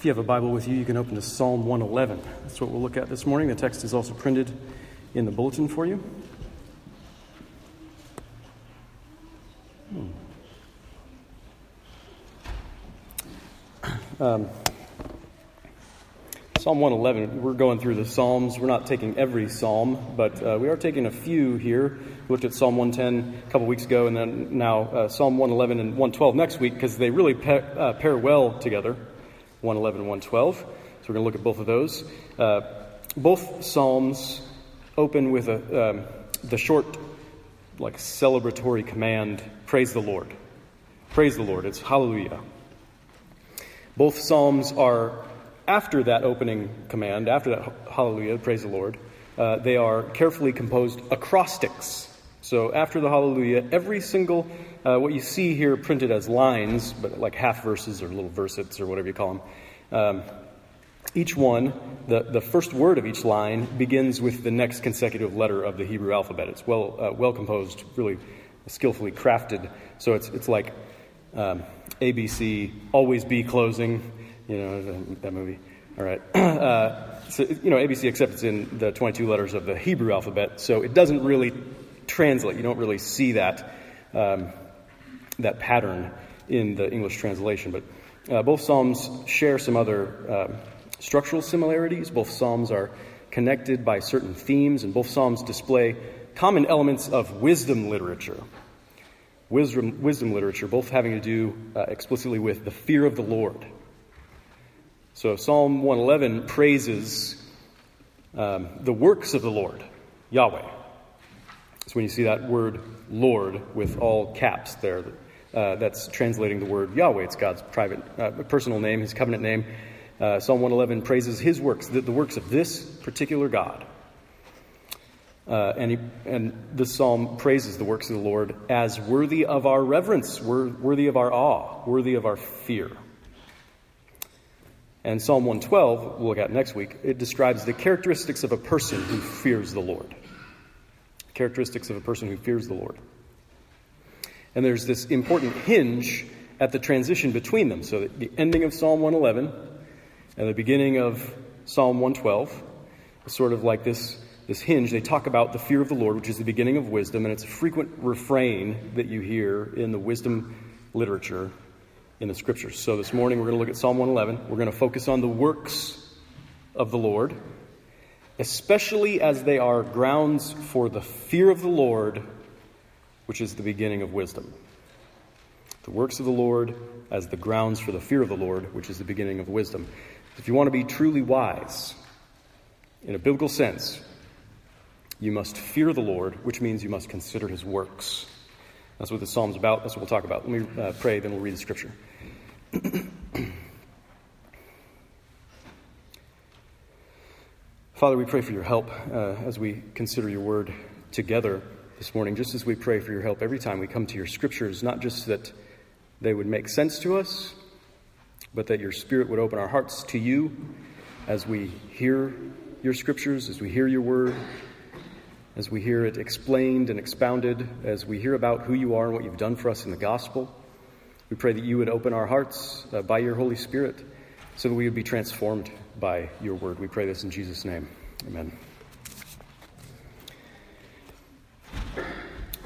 If you have a Bible with you, you can open to Psalm 111. That's what we'll look at this morning. The text is also printed in the bulletin for you. Hmm. Um, Psalm 111, we're going through the Psalms. We're not taking every Psalm, but uh, we are taking a few here. We looked at Psalm 110 a couple weeks ago, and then now uh, Psalm 111 and 112 next week because they really pair, uh, pair well together 111 and 112. So we're going to look at both of those. Uh, both Psalms open with a, um, the short, like celebratory command praise the Lord. Praise the Lord. It's hallelujah. Both Psalms are after that opening command, after that hallelujah, praise the Lord, uh, they are carefully composed acrostics. So after the hallelujah, every single, uh, what you see here printed as lines, but like half verses or little versets or whatever you call them, um, each one, the, the first word of each line begins with the next consecutive letter of the Hebrew alphabet. It's well, uh, well composed, really skillfully crafted. So it's, it's like um, ABC, always be closing, you know, that movie. All right. Uh, so, you know, ABC, except it's in the 22 letters of the Hebrew alphabet, so it doesn't really translate. You don't really see that, um, that pattern in the English translation. But uh, both Psalms share some other uh, structural similarities. Both Psalms are connected by certain themes, and both Psalms display common elements of wisdom literature. Wisdom, wisdom literature, both having to do uh, explicitly with the fear of the Lord so Psalm 111 praises um, the works of the Lord, Yahweh. So when you see that word Lord with all caps there, uh, that's translating the word Yahweh. It's God's private, uh, personal name, his covenant name. Uh, Psalm 111 praises his works, the, the, works of this particular God. Uh, and, he, and this psalm praises the works of the Lord as worthy of our reverence, worthy of our awe, worthy of our fear. And Psalm 112, we'll look at next week, it describes the characteristics of a person who fears the Lord. Characteristics of a person who fears the Lord. And there's this important hinge at the transition between them. So the ending of Psalm 111 and the beginning of Psalm 112 is sort of like this, this hinge. They talk about the fear of the Lord, which is the beginning of wisdom, and it's a frequent refrain that you hear in the wisdom literature in the scriptures. So this morning we're going to look at Psalm 111. We're going to focus on the works of the Lord, especially as they are grounds for the fear of the Lord, which is the beginning of wisdom. The works of the Lord as the grounds for the fear of the Lord, which is the beginning of wisdom. If you want to be truly wise, in a biblical sense, you must fear the Lord, which means you must consider his works. That's what the psalm's about. That's what we'll talk about. Let me uh, pray, then we'll read the scripture. Father, we pray for your help uh, as we consider your word together this morning, just as we pray for your help every time we come to your scriptures, not just that they would make sense to us, but that your spirit would open our hearts to you as we hear your scriptures, as we hear your word, as we hear it explained and expounded, as we hear about who you are and what you've done for us in the gospel. We pray that you would open our hearts uh, by your Holy Spirit so that we would be transformed by your word. We pray this in Jesus' name. Amen.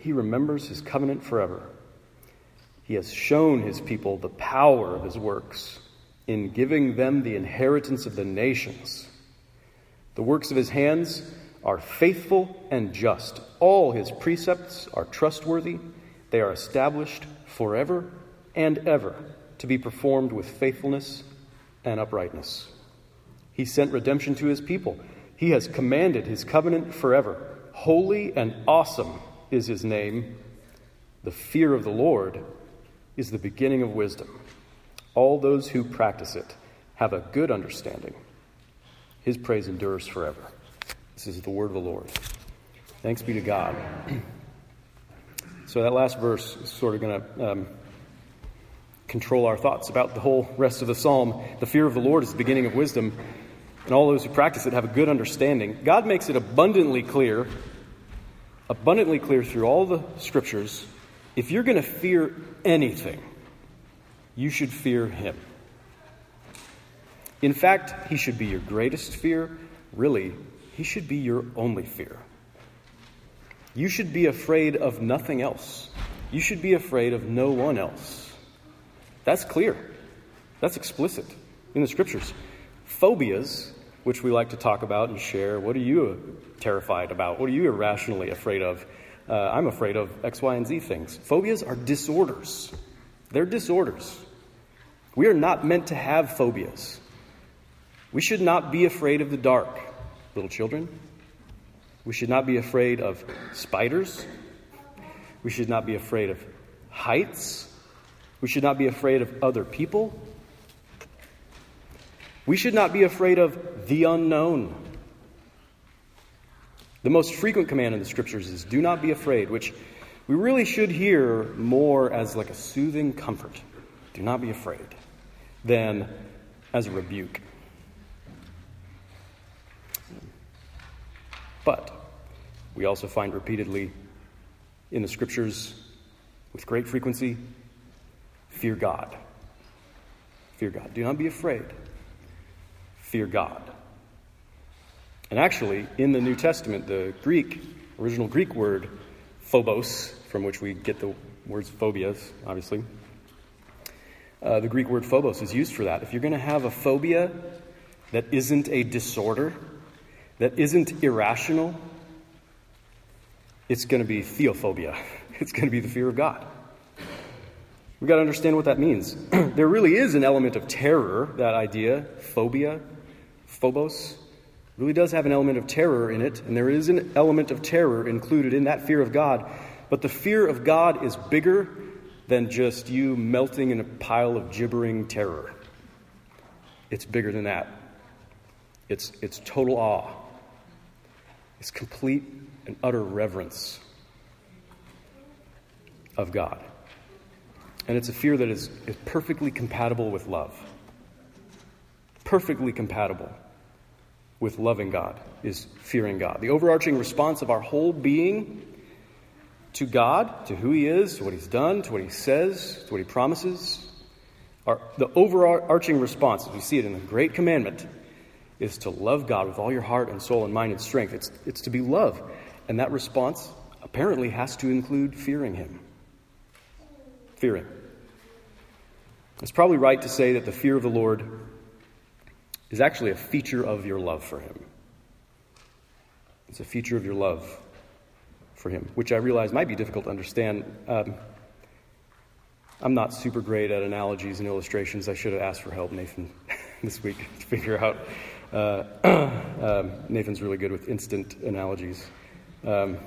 He remembers his covenant forever. He has shown his people the power of his works in giving them the inheritance of the nations. The works of his hands are faithful and just. All his precepts are trustworthy. They are established forever and ever to be performed with faithfulness and uprightness. He sent redemption to his people. He has commanded his covenant forever. Holy and awesome is his name. The fear of the Lord is the beginning of wisdom. All those who practice it have a good understanding. His praise endures forever. This is the word of the Lord. Thanks be to God. So, that last verse is sort of going to um, control our thoughts about the whole rest of the psalm. The fear of the Lord is the beginning of wisdom, and all those who practice it have a good understanding. God makes it abundantly clear, abundantly clear through all the scriptures if you're going to fear anything, you should fear Him. In fact, He should be your greatest fear. Really, He should be your only fear. You should be afraid of nothing else. You should be afraid of no one else. That's clear. That's explicit in the scriptures. Phobias, which we like to talk about and share, what are you terrified about? What are you irrationally afraid of? Uh, I'm afraid of X, Y, and Z things. Phobias are disorders. They're disorders. We are not meant to have phobias. We should not be afraid of the dark, little children. We should not be afraid of spiders. We should not be afraid of heights. We should not be afraid of other people. We should not be afraid of the unknown. The most frequent command in the scriptures is do not be afraid, which we really should hear more as like a soothing comfort. Do not be afraid, than as a rebuke. But we also find repeatedly in the scriptures with great frequency fear God. Fear God. Do not be afraid. Fear God. And actually, in the New Testament, the Greek, original Greek word, phobos, from which we get the words phobias, obviously, uh, the Greek word phobos is used for that. If you're going to have a phobia that isn't a disorder, that isn't irrational, it's going to be theophobia. It's going to be the fear of God. We've got to understand what that means. there really is an element of terror, that idea, phobia, phobos, really does have an element of terror in it, and there is an element of terror included in that fear of God. But the fear of God is bigger than just you melting in a pile of gibbering terror. It's bigger than that. It's, it's total awe. It's complete and utter reverence of God. And it's a fear that is, is perfectly compatible with love. Perfectly compatible with loving God is fearing God. The overarching response of our whole being to God, to who He is, to what He's done, to what He says, to what He promises, our, the overarching response, as we see it in the Great Commandment, is to love God with all your heart and soul and mind and strength. It's, it's to be love. And that response apparently has to include fearing Him. Fearing. It's probably right to say that the fear of the Lord is actually a feature of your love for Him. It's a feature of your love for Him, which I realize might be difficult to understand. Um, I'm not super great at analogies and illustrations. I should have asked for help, Nathan, this week to figure out. Uh, um, Nathan's really good with instant analogies. Um,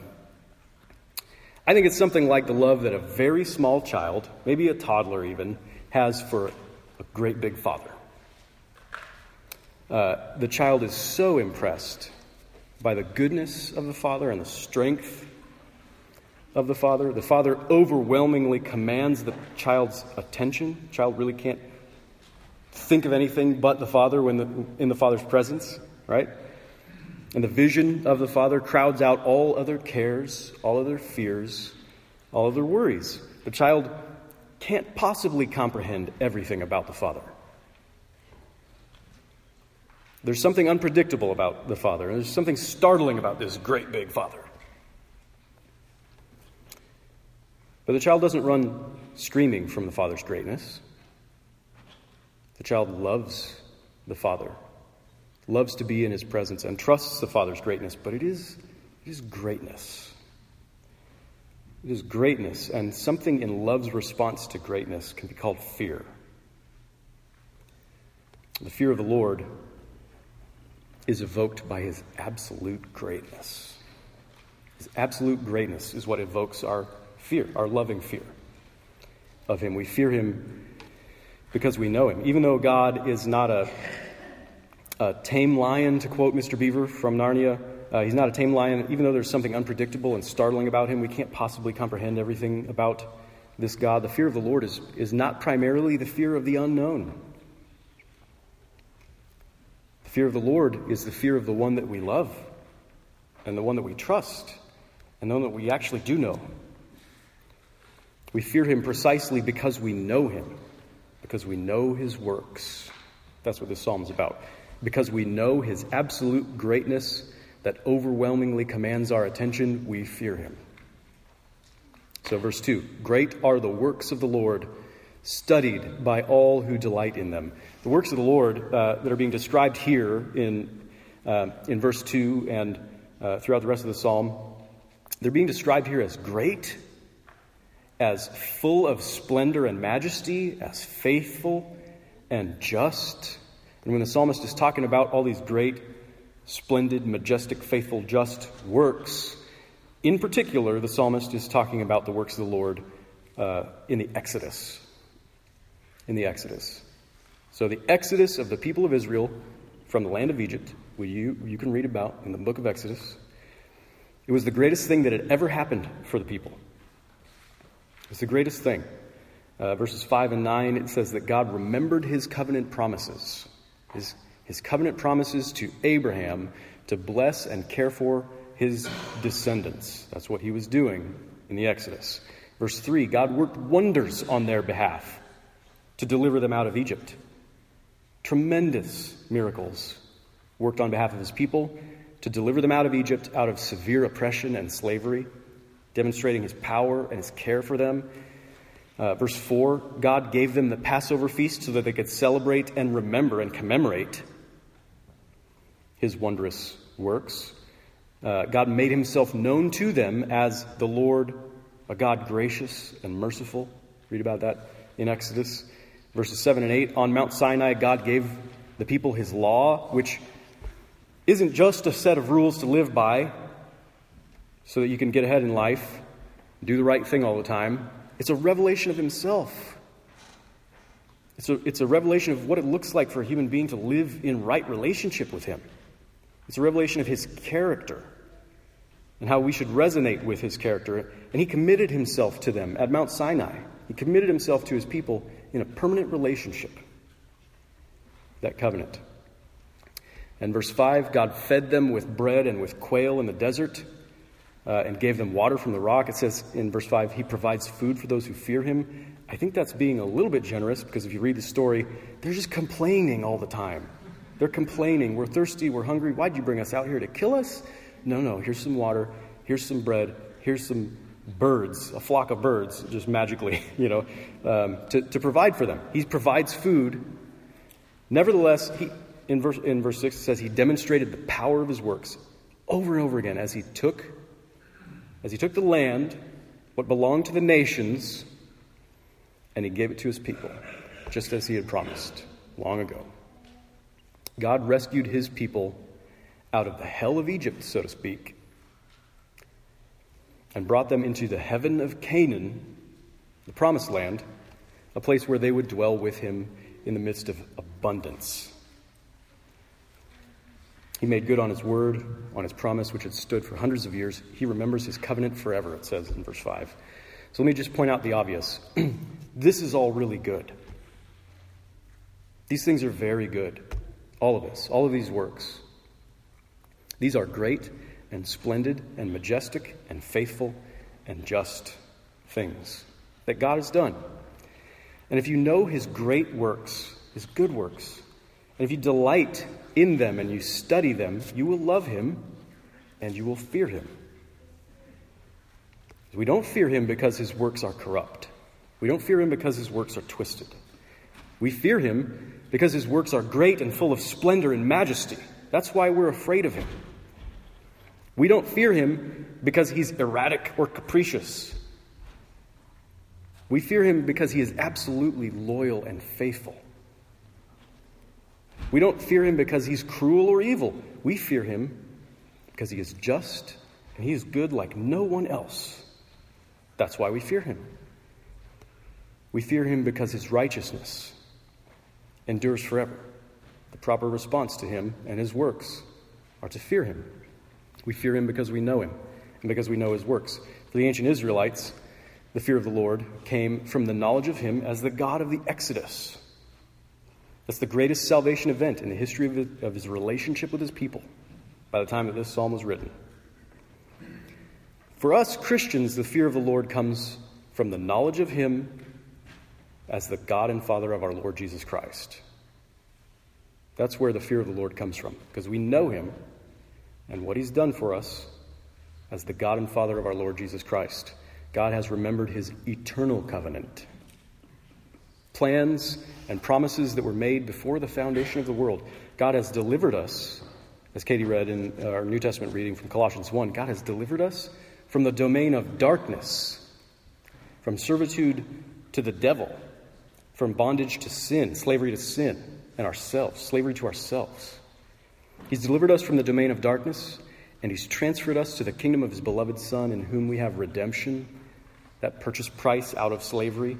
I think it's something like the love that a very small child, maybe a toddler even, has for a great big father. Uh, the child is so impressed by the goodness of the father and the strength of the father. The father overwhelmingly commands the child's attention. The child really can't think of anything but the father when the, in the father's presence, right? And the vision of the Father crowds out all other cares, all other fears, all other worries. The child can't possibly comprehend everything about the Father. There's something unpredictable about the Father, there's something startling about this great big Father. But the child doesn't run screaming from the Father's greatness. The child loves the Father loves to be in his presence, and trusts the Father's greatness, but it is, it is greatness. It is greatness, and something in love's response to greatness can be called fear. The fear of the Lord is evoked by his absolute greatness. His absolute greatness is what evokes our fear, our loving fear of him. We fear him because we know him. Even though God is not a, a tame lion, to quote Mr. Beaver from Narnia, uh, he's not a tame lion. Even though there's something unpredictable and startling about him, we can't possibly comprehend everything about this God. The fear of the Lord is, is not primarily the fear of the unknown. Fear of the Lord is the fear of the one that we love and the one that we trust and the one that we actually do know. We fear him precisely because we know him, because we know his works. That's what this psalm is about. Because we know his absolute greatness that overwhelmingly commands our attention, we fear him. So, verse 2 Great are the works of the Lord, studied by all who delight in them. The works of the Lord uh, that are being described here in, uh, in verse 2 and uh, throughout the rest of the psalm, they're being described here as great as full of splendor and majesty, as faithful and just. And when the psalmist is talking about all these great, splendid, majestic, faithful, just works, in particular, the psalmist is talking about the works of the Lord uh, in the Exodus. In the Exodus. So, the Exodus of the people of Israel from the land of Egypt, which you, you can read about in the book of Exodus, it was the greatest thing that had ever happened for the people. It's the greatest thing. Uh, verses 5 and 9, it says that God remembered his covenant promises, his, his covenant promises to Abraham to bless and care for his descendants. That's what he was doing in the Exodus. Verse 3 God worked wonders on their behalf to deliver them out of Egypt. Tremendous miracles worked on behalf of his people to deliver them out of Egypt, out of severe oppression and slavery demonstrating his power and his care for them. Uh, verse 4 God gave them the Passover feast so that they could celebrate and remember and commemorate his wondrous works. Uh, God made himself known to them as the Lord, a God gracious and merciful. Read about that in Exodus. Verses 7 and 8 On Mount Sinai, God gave the people his law, which isn't just a set of rules to live by, so that you can get ahead in life, do the right thing all the time. It's a revelation of Himself. It's a, it's a revelation of what it looks like for a human being to live in right relationship with Him. It's a revelation of His character and how we should resonate with His character. And He committed Himself to them at Mount Sinai. He committed Himself to His people in a permanent relationship. That covenant. And verse 5 God fed them with bread and with quail in the desert uh, and gave them water from the rock. It says in verse 5, He provides food for those who fear Him. I think that's being a little bit generous because if you read the story, they're just complaining all the time. They're complaining. We're thirsty. We're hungry. Why'd you bring us out here to kill us? No, no. Here's some water. Here's some bread. Here's some birds, a flock of birds, just magically, you know, um, to, to provide for them. He provides food. Nevertheless, he, in, verse, in verse 6, it says he demonstrated the power of his works over and over again as he took as he took the land, what belonged to the nations, and he gave it to his people, just as he had promised long ago. God rescued his people out of the hell of Egypt, so to speak, and brought them into the heaven of Canaan, the promised land, a place where they would dwell with him in the midst of abundance. He made good on his word, on his promise, which had stood for hundreds of years. He remembers his covenant forever, it says in verse 5. So let me just point out the obvious. this is all really good. These things are very good. All of this, all of these works. These are great and splendid and majestic and faithful and just things that God has done. And if you know his great works, his good works, and if you delight in them and you study them, you will love him and you will fear him. We don't fear him because his works are corrupt. We don't fear him because his works are twisted. We fear him because his works are great and full of splendor and majesty. That's why we're afraid of him. We don't fear him because he's erratic or capricious. We fear him because he is absolutely loyal and faithful. We don't fear him because he's cruel or evil. We fear him because he is just and he is good like no one else. That's why we fear him. We fear him because his righteousness endures forever. The proper response to him and his works are to fear him. We fear him because we know him and because we know his works. For the ancient Israelites, the fear of the Lord came from the knowledge of him as the God of the Exodus. That's the greatest salvation event in the history of his, of his relationship with his people by the time that this psalm was written. For us Christians, the fear of the Lord comes from the knowledge of him as the God and Father of our Lord Jesus Christ. That's where the fear of the Lord comes from, because we know him and what he's done for us as the God and Father of our Lord Jesus Christ. God has remembered his eternal covenant. Plans and promises that were made before the foundation of the world. God has delivered us, as Katie read in our New Testament reading from Colossians 1, God has delivered us from the domain of darkness, from servitude to the devil, from bondage to sin, slavery to sin and ourselves, slavery to ourselves. He's delivered us from the domain of darkness, and He's transferred us to the kingdom of His beloved Son, in whom we have redemption, that purchase price out of slavery,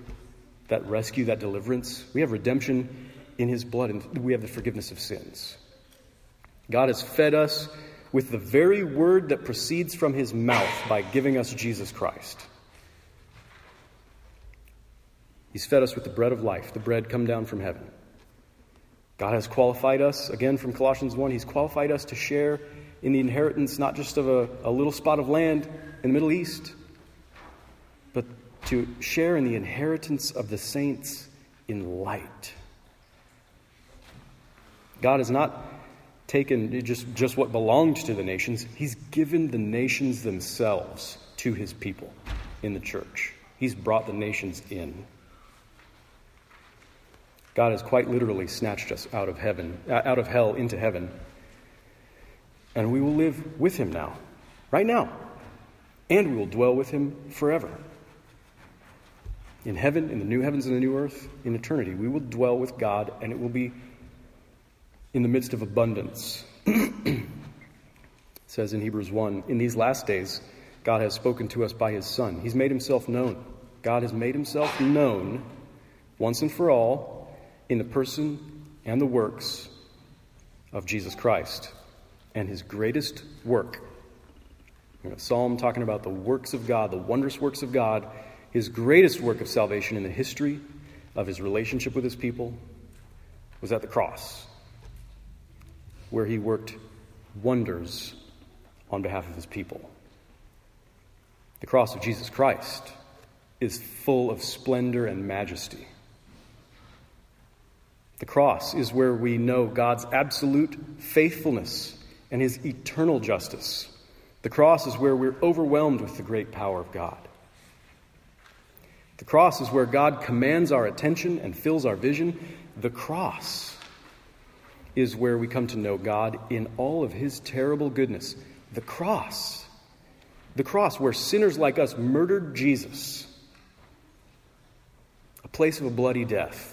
that rescue, that deliverance. We have redemption in His blood, and we have the forgiveness of sins. God has fed us with the very word that proceeds from His mouth by giving us Jesus Christ. He's fed us with the bread of life, the bread come down from heaven. God has qualified us, again from Colossians 1, He's qualified us to share in the inheritance not just of a, a little spot of land in the Middle East, but to share in the inheritance of the saints in light. God has not taken just, just what belonged to the nations, He's given the nations themselves to His people in the church. He's brought the nations in. God has quite literally snatched us out of heaven, uh, out of hell into heaven. And we will live with him now, right now. And we will dwell with him forever. In heaven, in the new heavens and the new earth, in eternity, we will dwell with God, and it will be in the midst of abundance. it says in Hebrews 1 In these last days, God has spoken to us by his Son. He's made himself known. God has made himself known once and for all in the person and the works of Jesus Christ and his greatest work. Psalm talking about the works of God, the wondrous works of God, his greatest work of salvation in the history of his relationship with his people was at the cross, where he worked wonders on behalf of his people. The cross of Jesus Christ is full of splendor and majesty. The cross is where we know God's absolute faithfulness and his eternal justice. The cross is where we're overwhelmed with the great power of God. The cross is where God commands our attention and fills our vision. The cross is where we come to know God in all of his terrible goodness. The cross. The cross where sinners like us murdered Jesus. A place of a bloody death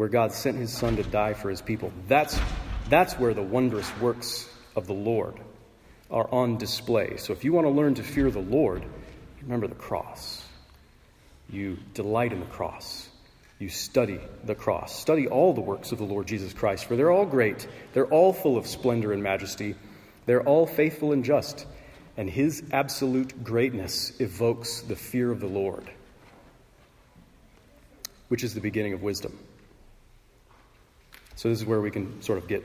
where God sent his son to die for his people. That's, that's where the wondrous works of the Lord are on display. So if you want to learn to fear the Lord, remember the cross. You delight in the cross. You study the cross. Study all the works of the Lord Jesus Christ, for they're all great. They're all full of splendor and majesty. They're all faithful and just. And his absolute greatness evokes the fear of the Lord, which is the beginning of wisdom. So, this is where we can sort of get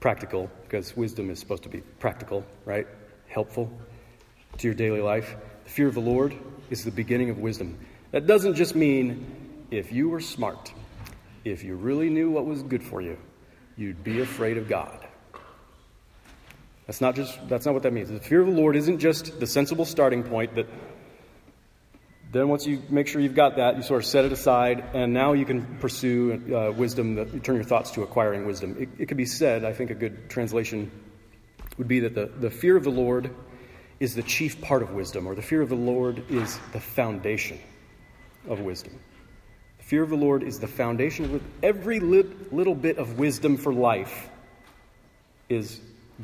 practical, because wisdom is supposed to be practical, right? Helpful to your daily life. The fear of the Lord is the beginning of wisdom. That doesn't just mean if you were smart, if you really knew what was good for you, you'd be afraid of God. That's not just that's not what that means. The fear of the Lord isn't just the sensible starting point that then, once you make sure you've got that, you sort of set it aside, and now you can pursue uh, wisdom, that you turn your thoughts to acquiring wisdom. It, it could be said, I think a good translation would be that the, the fear of the Lord is the chief part of wisdom, or the fear of the Lord is the foundation of wisdom. The fear of the Lord is the foundation of every little bit of wisdom for life is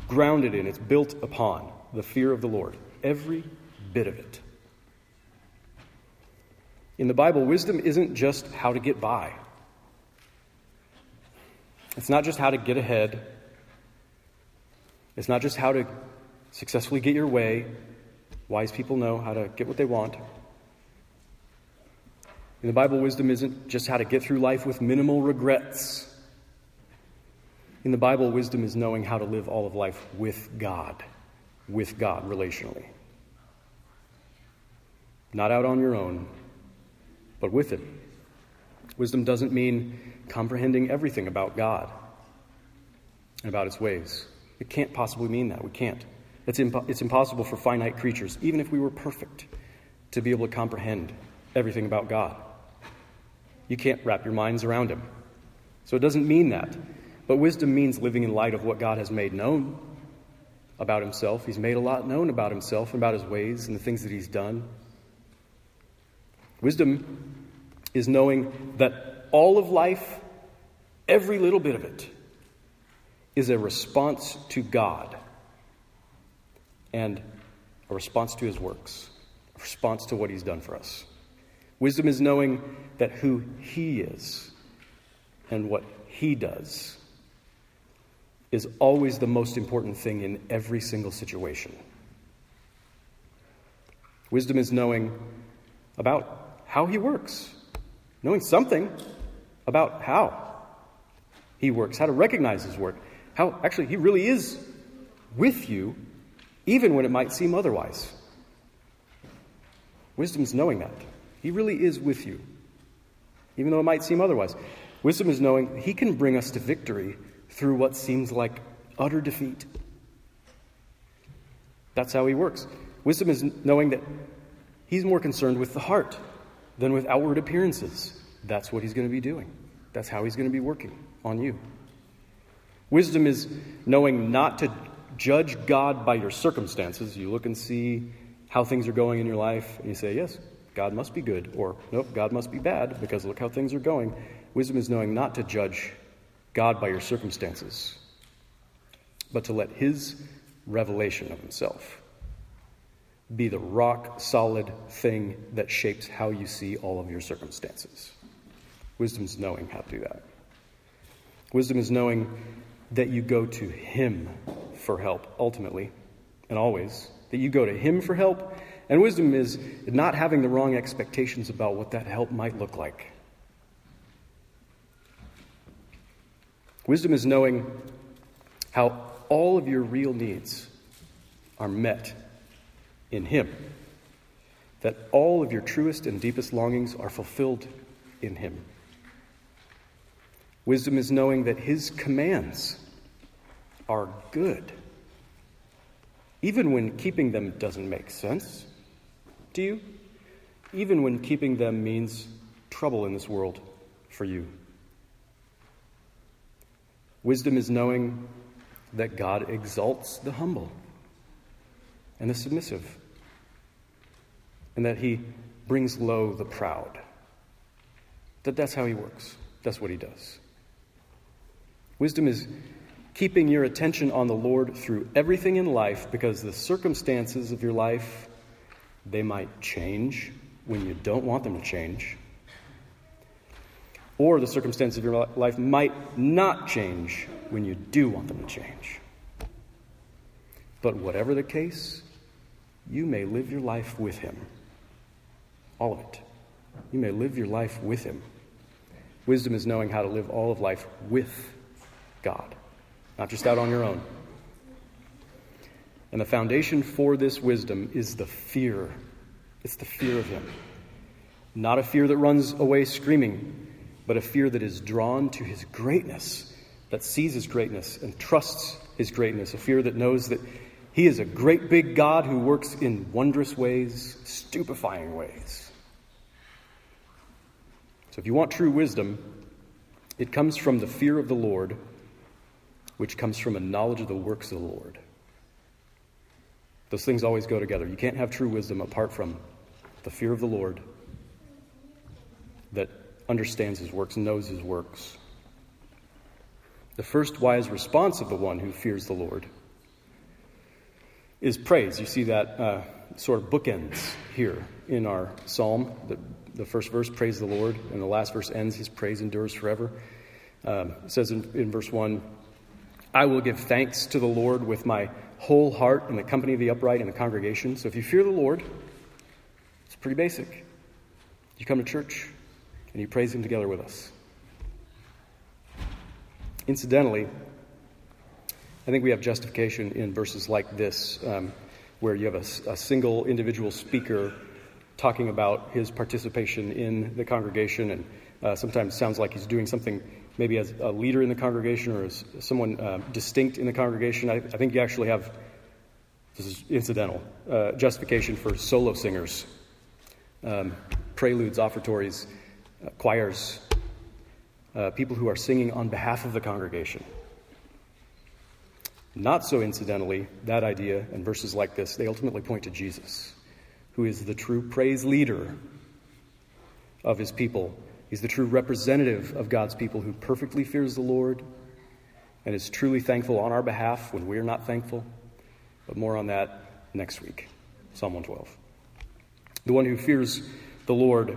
grounded in, it's built upon the fear of the Lord. Every bit of it. In the Bible, wisdom isn't just how to get by. It's not just how to get ahead. It's not just how to successfully get your way. Wise people know how to get what they want. In the Bible, wisdom isn't just how to get through life with minimal regrets. In the Bible, wisdom is knowing how to live all of life with God, with God relationally. Not out on your own, but with it. Wisdom doesn't mean comprehending everything about God and about His ways. It can't possibly mean that. We can't. It's, impo- it's impossible for finite creatures, even if we were perfect, to be able to comprehend everything about God. You can't wrap your minds around Him. So it doesn't mean that. But wisdom means living in light of what God has made known about Himself. He's made a lot known about Himself and about His ways and the things that He's done. Wisdom is knowing that all of life, every little bit of it, is a response to God and a response to His works, a response to what He's done for us. Wisdom is knowing that who He is and what He does is always the most important thing in every single situation. Wisdom is knowing about how He works, knowing something about how He works, how to recognize His work, how actually He really is with you, even when it might seem otherwise. Wisdom is knowing that. He really is with you, even though it might seem otherwise. Wisdom is knowing He can bring us to victory through what seems like utter defeat. That's how He works. Wisdom is knowing that He's more concerned with the heart than with outward appearances. That's what He's going to be doing, that's how He's going to be working on you. Wisdom is knowing not to judge God by your circumstances. You look and see how things are going in your life, and you say, Yes, God must be good, or nope, God must be bad because look how things are going. Wisdom is knowing not to judge God by your circumstances, but to let His revelation of Himself be the rock solid thing that shapes how you see all of your circumstances. Wisdom is knowing how to do that. Wisdom is knowing that you go to Him for help, ultimately and always. That you go to Him for help and wisdom is not having the wrong expectations about what that help might look like. Wisdom is knowing how all of your real needs are met in Him, that all of your truest and deepest longings are fulfilled in Him. Wisdom is knowing that His commands are good, even when keeping them doesn't make sense. Do you? Even when keeping them means trouble in this world for you. Wisdom is knowing that God exalts the humble and the submissive, and that He brings low the proud. That that's how He works. That's what He does. Wisdom is keeping your attention on the Lord through everything in life because the circumstances of your life they might change when you don't want them to change. Or the circumstances of your life might not change when you do want them to change. But whatever the case, you may live your life with Him. All of it. You may live your life with Him. Wisdom is knowing how to live all of life with God, not just out on your own. And the foundation for this wisdom is the fear. It's the fear of Him. Not a fear that runs away screaming, but a fear that is drawn to His greatness, that sees His greatness and trusts His greatness. A fear that knows that He is a great big God who works in wondrous ways, stupefying ways. So if you want true wisdom, it comes from the fear of the Lord, which comes from a knowledge of the works of the Lord. Those things always go together. You can't have true wisdom apart from the fear of the Lord that understands his works, knows his works. The first wise response of the one who fears the Lord is praise. You see that uh, sort of bookends here in our psalm. The the first verse, praise the Lord, and the last verse ends, his praise endures forever. Um, it says in, in verse 1 I will give thanks to the Lord with my whole heart in the company of the upright in the congregation. So if you fear the Lord, it's pretty basic. You come to church and you praise Him together with us. Incidentally, I think we have justification in verses like this, um, where you have a, a, single individual speaker talking about his participation in the congregation, and uh, sometimes sounds like he's doing something maybe as a leader in the congregation or as someone uh, distinct in the congregation. I, I, think you actually have, this is incidental, uh, justification for solo singers, um, preludes, offertories, uh, choirs, uh, people who are singing on behalf of the congregation. Not so incidentally, that idea and verses like this, they ultimately point to Jesus, who is the true praise leader of his people He's the true representative of God's people who perfectly fears the Lord and is truly thankful on our behalf when we're not thankful. But more on that next week. Psalm 112. The one who fears the Lord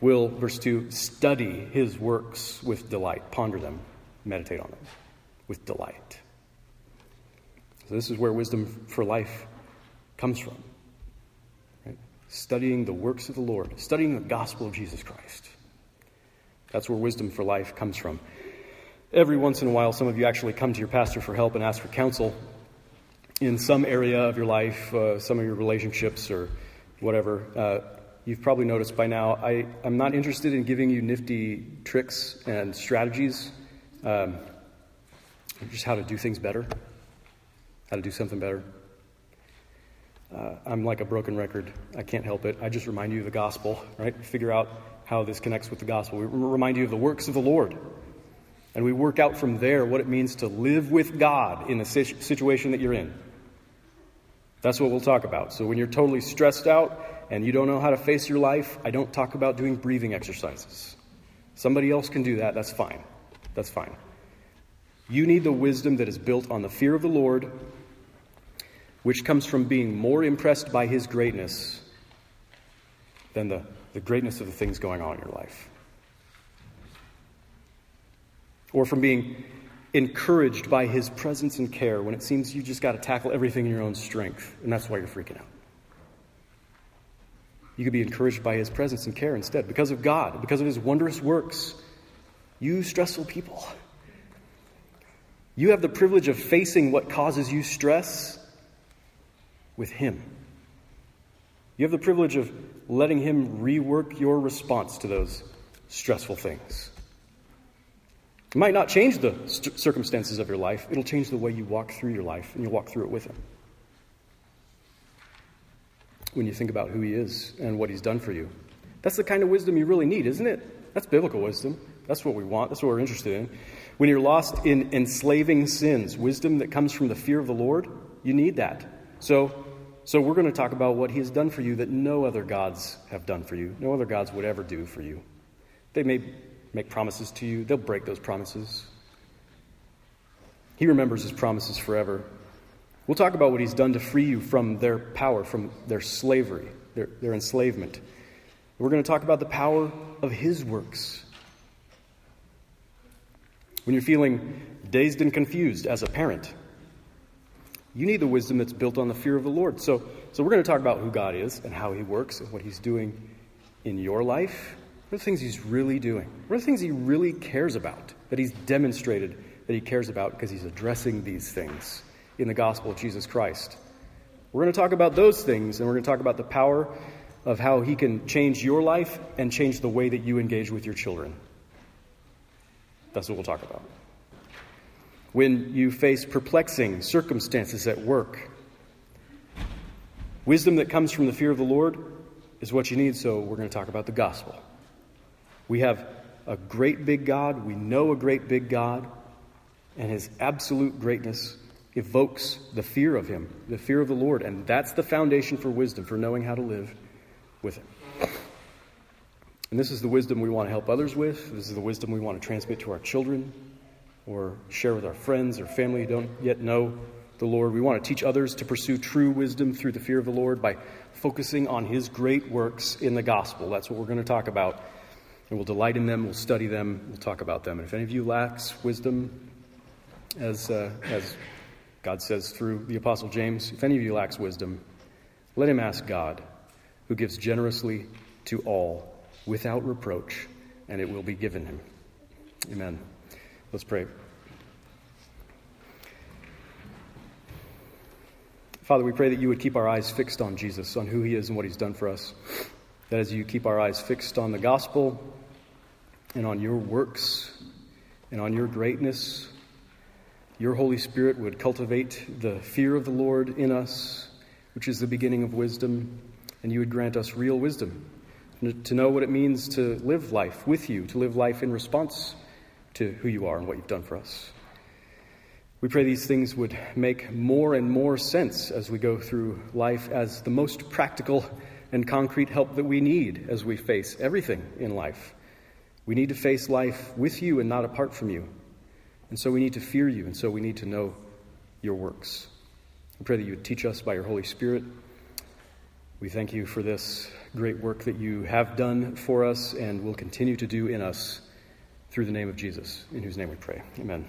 will, verse 2, study his works with delight, ponder them, meditate on them with delight. So, this is where wisdom for life comes from. Studying the works of the Lord, studying the gospel of Jesus Christ. That's where wisdom for life comes from. Every once in a while, some of you actually come to your pastor for help and ask for counsel in some area of your life, uh, some of your relationships, or whatever. Uh, you've probably noticed by now, I, I'm not interested in giving you nifty tricks and strategies, um, just how to do things better, how to do something better. Uh, I'm like a broken record. I can't help it. I just remind you of the gospel, right? Figure out how this connects with the gospel. We remind you of the works of the Lord. And we work out from there what it means to live with God in the situation that you're in. That's what we'll talk about. So when you're totally stressed out and you don't know how to face your life, I don't talk about doing breathing exercises. Somebody else can do that. That's fine. That's fine. You need the wisdom that is built on the fear of the Lord, which comes from being more impressed by his greatness than the the greatness of the things going on in your life. Or from being encouraged by his presence and care when it seems you just got to tackle everything in your own strength, and that's why you're freaking out. You could be encouraged by his presence and care instead because of God, because of his wondrous works. You stressful people. You have the privilege of facing what causes you stress with him. You have the privilege of letting Him rework your response to those stressful things. It might not change the st- circumstances of your life, it'll change the way you walk through your life, and you'll walk through it with Him. When you think about who He is and what He's done for you, that's the kind of wisdom you really need, isn't it? That's biblical wisdom. That's what we want, that's what we're interested in. When you're lost in enslaving sins, wisdom that comes from the fear of the Lord, you need that. So, so, we're going to talk about what He has done for you that no other gods have done for you, no other gods would ever do for you. They may make promises to you, they'll break those promises. He remembers His promises forever. We'll talk about what He's done to free you from their power, from their slavery, their, their enslavement. We're going to talk about the power of His works. When you're feeling dazed and confused as a parent, you need the wisdom that's built on the fear of the Lord. So, so we're going to talk about who God is and how He works and what He's doing in your life. What are the things He's really doing? What are the things He really cares about that He's demonstrated that He cares about because He's addressing these things in the gospel of Jesus Christ? We're going to talk about those things and we're going to talk about the power of how He can change your life and change the way that you engage with your children. That's what we'll talk about when you face perplexing circumstances at work. Wisdom that comes from the fear of the Lord is what you need, so we're going to talk about the gospel. We have a great big God, we know a great big God, and his absolute greatness evokes the fear of him, the fear of the Lord, and that's the foundation for wisdom, for knowing how to live with him. And this is the wisdom we want to help others with. This is the wisdom we want to transmit to our children, or share with our friends or family who don't yet know the Lord. We want to teach others to pursue true wisdom through the fear of the Lord by focusing on his great works in the gospel. That's what we're going to talk about. And we'll delight in them, we'll study them, we'll talk about them. And if any of you lacks wisdom, as, uh, as God says through the Apostle James, if any of you lacks wisdom, let him ask God, who gives generously to all without reproach, and it will be given him. Amen. Let's pray. Father, we pray that you would keep our eyes fixed on Jesus, on who he is and what he's done for us. That as you keep our eyes fixed on the gospel and on your works and on your greatness, your Holy Spirit would cultivate the fear of the Lord in us, which is the beginning of wisdom, and you would grant us real wisdom to know what it means to live life with you, to live life in response to who you are and what you've done for us. We pray these things would make more and more sense as we go through life as the most practical and concrete help that we need as we face everything in life. We need to face life with you and not apart from you. And so we need to fear you, and so we need to know your works. We pray that you would teach us by your Holy Spirit. We thank you for this great work that you have done for us and will continue to do in us through the name of Jesus, in whose name we pray. Amen.